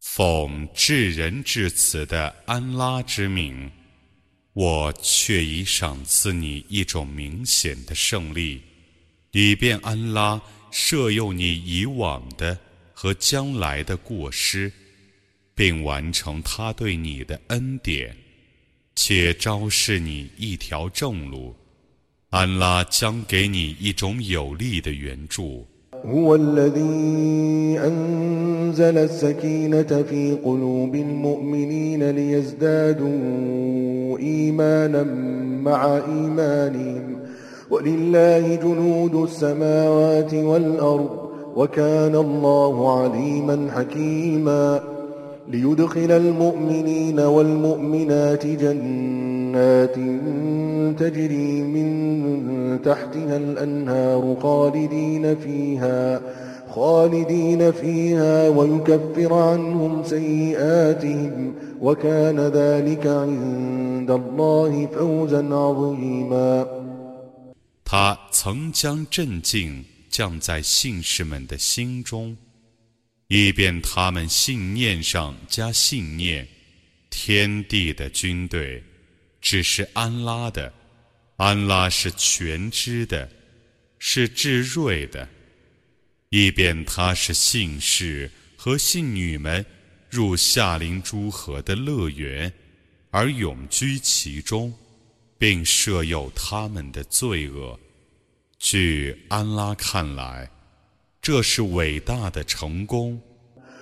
奉至仁至此的安拉之名，我却已赏赐你一种明显的胜利，以便安拉赦宥你以往的和将来的过失，并完成他对你的恩典，且昭示你一条正路。安拉将给你一种有力的援助。هو الذي أنزل السكينة في قلوب المؤمنين ليزدادوا إيمانا مع إيمانهم ولله جنود السماوات والأرض وكان الله عليما حكيما ليدخل المؤمنين والمؤمنات جنات تجري من تحتها الأنهار خالدين فيها خالدين فيها ويكفر عنهم سيئاتهم وكان ذلك عند الله فوزا عظيما 他曾将镇静降在信士们的心中， 以便他们信念上加信念。天地的军队只是安拉的。安拉是全知的，是至睿的，以便他是信士和信女们入夏林诸河的乐园，而永居其中，并赦宥他们的罪恶。据安拉看来，这是伟大的成功。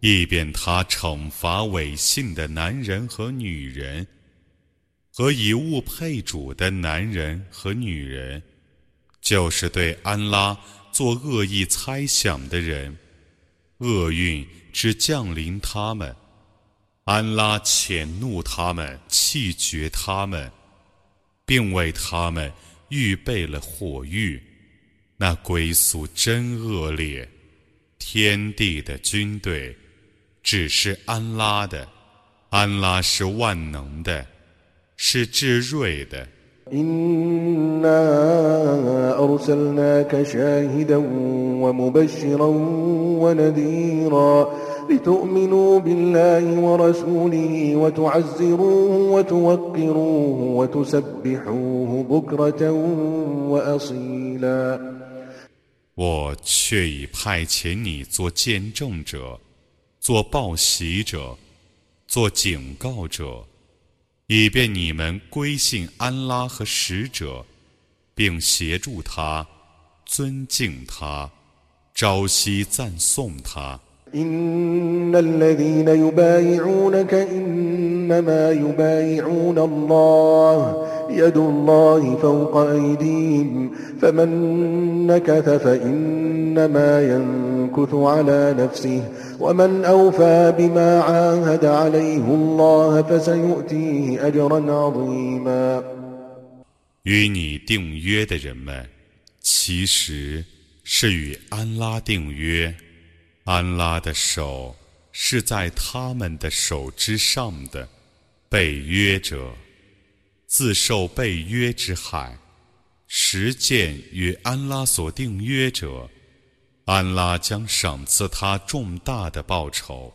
以便他惩罚违信的男人和女人，和以物配主的男人和女人，就是对安拉做恶意猜想的人，厄运只降临他们，安拉谴怒他们，气绝他们。并为他们预备了火狱，那归宿真恶劣。天地的军队只是安拉的，安拉是万能的，是至睿的。لتؤمنوا بالله ورسوله وتعزروه وتوقروه وتسبحوه بكرة وأصيلا 我却已派遣你做见证者，做报喜者，做警告者，以便你们归信安拉和使者，并协助他，尊敬他，朝夕赞颂他。 إن الذين يبايعونك إنما يبايعون الله يد الله فوق أيديهم فمن نكث فإنما ينكث على نفسه ومن أوفى بما عاهد عليه الله فسيؤتيه أجرا عظيما 与你订约的人们，其实是与安拉订约。 安拉的手是在他们的手之上的，被约者自受被约之害，实践与安拉所定约者，安拉将赏赐他重大的报酬。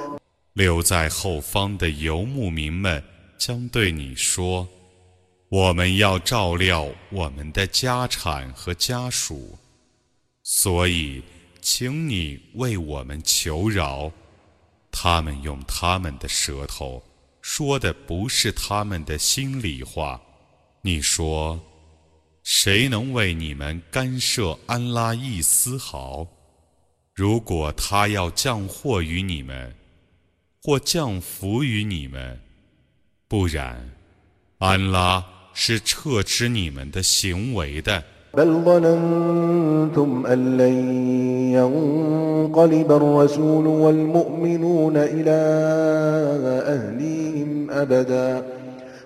留在后方的游牧民们将对你说：“我们要照料我们的家产和家属，所以，请你为我们求饶。”他们用他们的舌头说的不是他们的心里话。你说，谁能为你们干涉安拉一丝毫？如果他要降祸于你们。或降福于你们，不然，安拉是撤知你们的行为的。بل ظننتم أن لن ينقلب الرسول والمؤمنون إلى أهليهم أبدا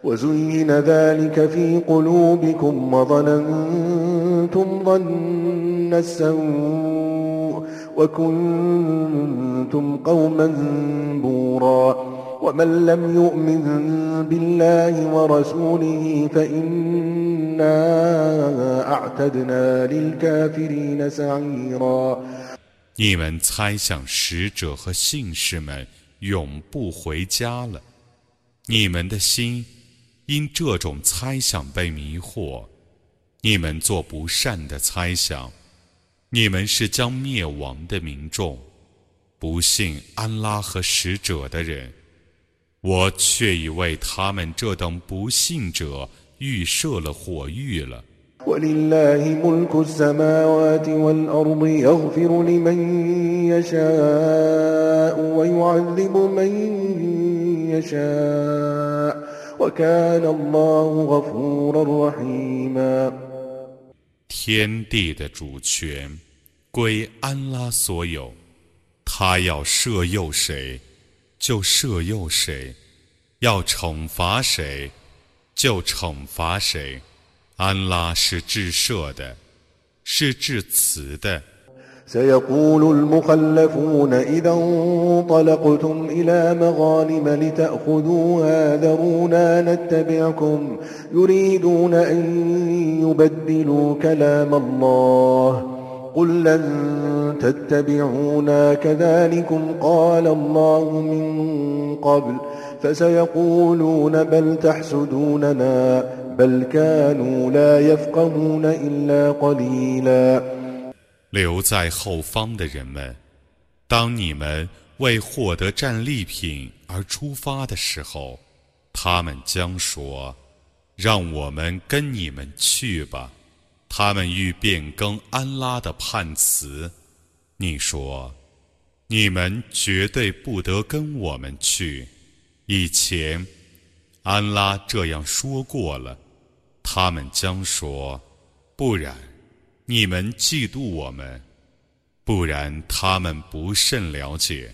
وزين ذلك في قلوبكم وظننتم ظن السوء وكنتم قوما بورا ومن لم يؤمن بالله ورسوله فإنا أعتدنا للكافرين سعيرا 你们猜想使者和信士们永不回家了，你们的心因这种猜想被迷惑，你们做不善的猜想。 你们是将灭亡的民众，不信安拉和使者的人，我却已为他们这等不信者预设了火狱了。天地的主权归安拉所有，他要赦宥谁，就赦宥谁；要惩罚谁，就惩罚谁。安拉是至赦的，是至慈的。سيقول المخلفون إذا انطلقتم إلى مغانم لتأخذوها ذرونا نتبعكم يريدون أن يبدلوا كلام الله قل لن تتبعونا كذلكم قال الله من قبل فسيقولون بل تحسدوننا بل كانوا لا يفقهون إلا قليلاً 留在后方的人们，当你们为获得战利品而出发的时候，他们将说：“让我们跟你们去吧。” 他们欲变更安拉的判词。你说：“你们绝对不得跟我们去。”以前，安拉这样说过了。他们将说：“不然。”你们嫉妒我们，不然他们不甚了解。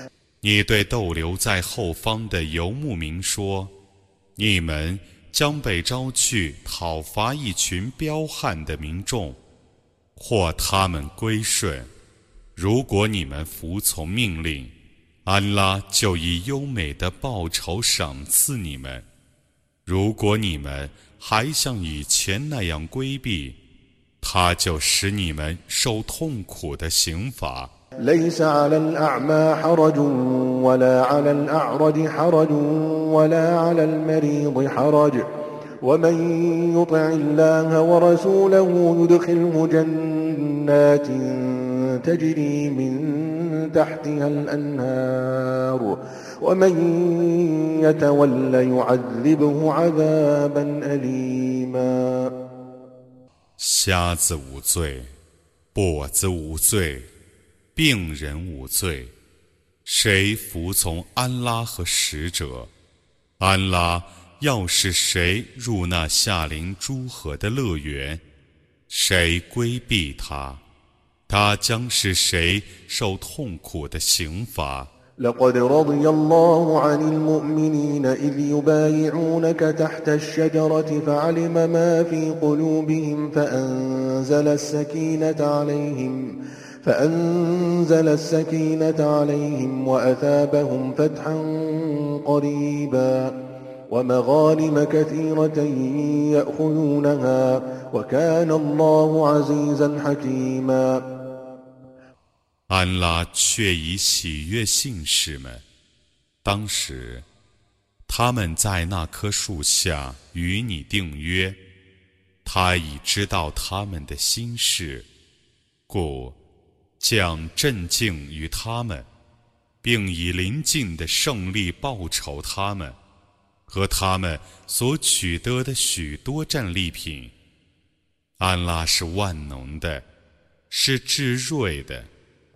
你对逗留在后方的游牧民说：“你们将被招去讨伐一群彪悍的民众，或他们归顺。如果你们服从命令，安拉就以优美的报酬赏赐你们；如果你们还像以前那样规避，”他就使你们受痛苦的刑罚。ليس على الأعمى حرج ولا على الأعرج حرج ولا على المريض حرج ومن يطع الله ورسوله يدخله جنات تجري من تحتها الأنهار ومن يتول يعذبه عذابا أليما 瞎子无罪，跛子无罪， 病人无罪。谁服从安拉和使者？安拉要是谁入那夏临诸河的乐园，谁规避他，他将是谁受痛苦的刑罚。لقد رضي الله عن المؤمنين إذ يبايعونك تحت الشجرة فعلم ما في قلوبهم فأنزل السكينة عليهم فأنزل السكينة عليهم وأثابهم فتحا قريبا ومغانم كثيرة يأخذونها وكان الله عزيزا حكيما 安拉却已喜悦信士们。当时，他们在那棵树下与你订约，他已知道他们的心事，故 将镇静于他们，并以临近的胜利报酬他们和他们所取得的许多战利品。安拉是万能的，是至睿的。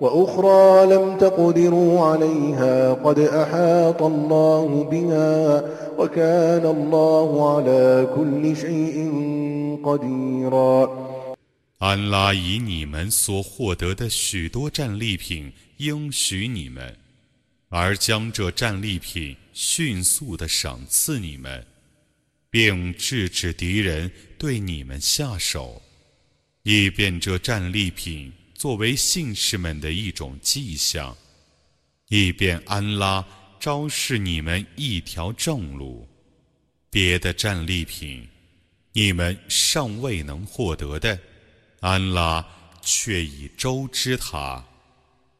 وأخرى لم تقدروا عليها قد أحاط الله بها وكان الله على كل شيء قديرا 安拉以你们所获得的许多战利品应许你们，而将这战利品迅速地赏赐你们，并制止敌人对你们下手，以便这战利品。 作为信士们的一种迹象，以便安拉昭示你们一条正路。别的战利品，你们尚未能获得的，安拉却已周知他。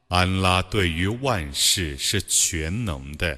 安拉对于万事是全能的。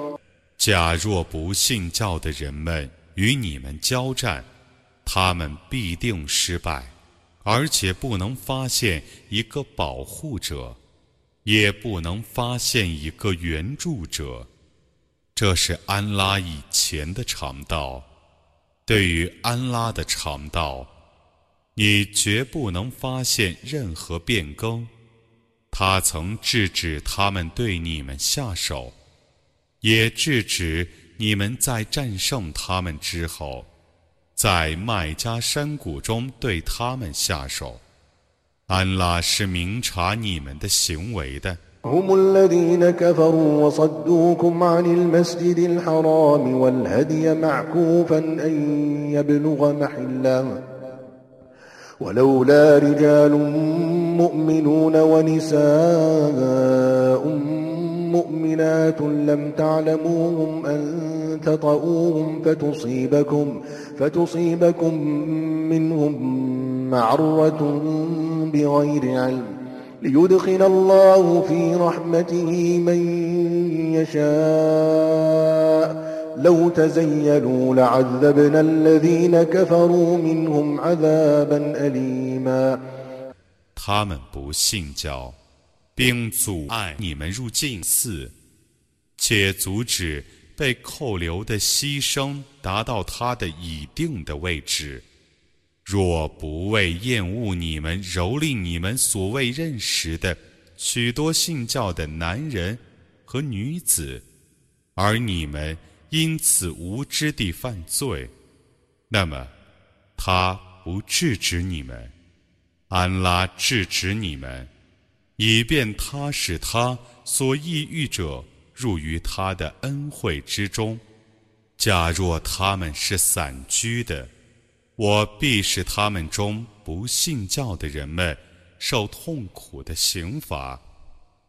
假若不信教的人们与你们交战，他们必定失败，而且不能发现一个保护者，也不能发现一个援助者。这是安拉以前的常道。对于安拉的常道，你绝不能发现任何变更。他曾制止他们对你们下手。也制止你们在战胜他们之后，在麦加山谷中对他们下手。安拉是明察你们的行为的。مؤمنات لم تعلموهم أن تطؤوهم فتصيبكم فتصيبكم منهم معرة بغير علم ليدخل الله في رحمته من يشاء لو تزيلوا لعذبنا الذين كفروا منهم عذابا أليما 他们不信教。 并阻碍你们入禁寺，且阻止被扣留的牺牲达到他的已定的位置。若不为厌恶你们蹂躏你们所未认识的许多信教的男人和女子，而你们因此无知地犯罪，那么他不制止你们，安拉制止你们，以便他使他所抑郁者入于他的恩惠之中。假若他们是散居的，我必使他们中不信教的人们受痛苦的刑罚。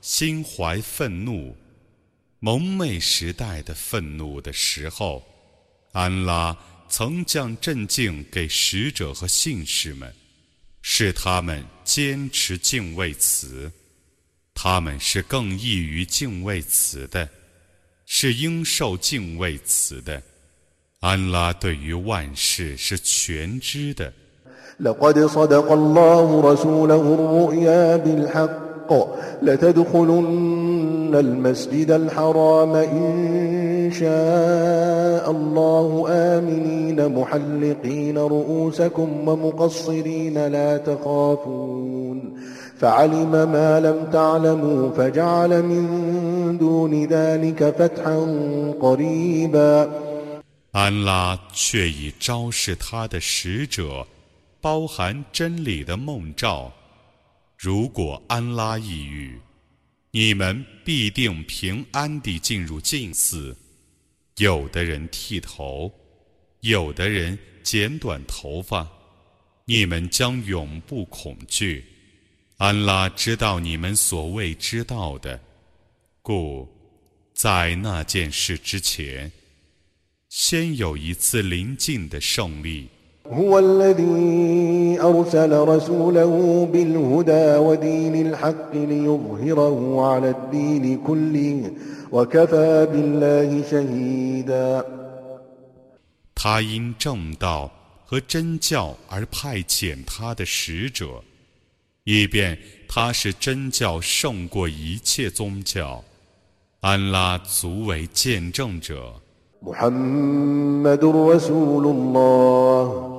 心怀愤怒、蒙昧时代的愤怒的时候，安拉曾将镇静给使者和信士们，使他们坚持敬畏词，他们是更易于敬畏词的。是应受敬畏词的。安拉对于万事是全知的。لقد صدق الله رسوله الرؤيا بالحق لتدخلن المسجد الحرام إن شاء الله آمنين محلقين رؤوسكم ومقصرين لا تخافون فعلم ما لم تعلموا فجعل من دون ذلك فتحا قريبا 安拉却已昭示他的使者，包含真理的梦兆。 如果安拉抑郁，你们必定平安地进入禁寺。有的人剃头，有的人剪短头发，你们将永不恐惧。安拉知道你们所未知道的，故在那件事之前，先有一次临近的胜利。他因正道和真教而派遣他的使者。以便他是真教胜过一切宗教，安拉足为见证者。محمد رسول الله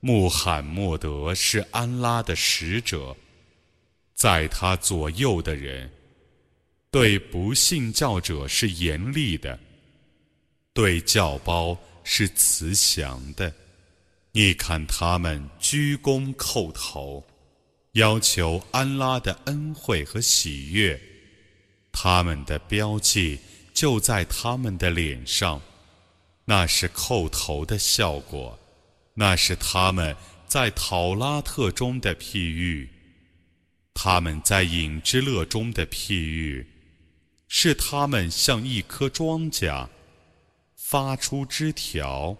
穆罕默德是安拉的使者，在他左右的人对不信教者是严厉的，对教包是慈祥的。你看他们鞠躬叩头。要求安拉的恩惠和喜悦，他们的标记就在他们的脸上，那是叩头的效果，那是他们在讨拉特中的譬喻，他们在隐之乐中的譬喻，是他们像一颗庄稼，发出枝条，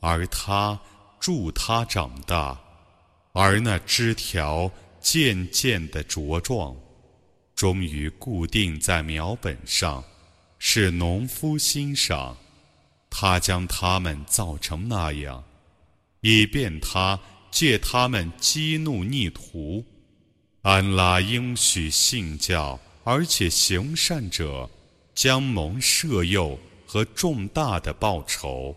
而它助它长大，而那枝条。渐渐的茁壮，终于固定在苗本上，是农夫欣赏。他将它们造成那样，以便他借他们激怒逆徒。安拉应许信教而且行善者，将蒙赦宥和重大的报酬。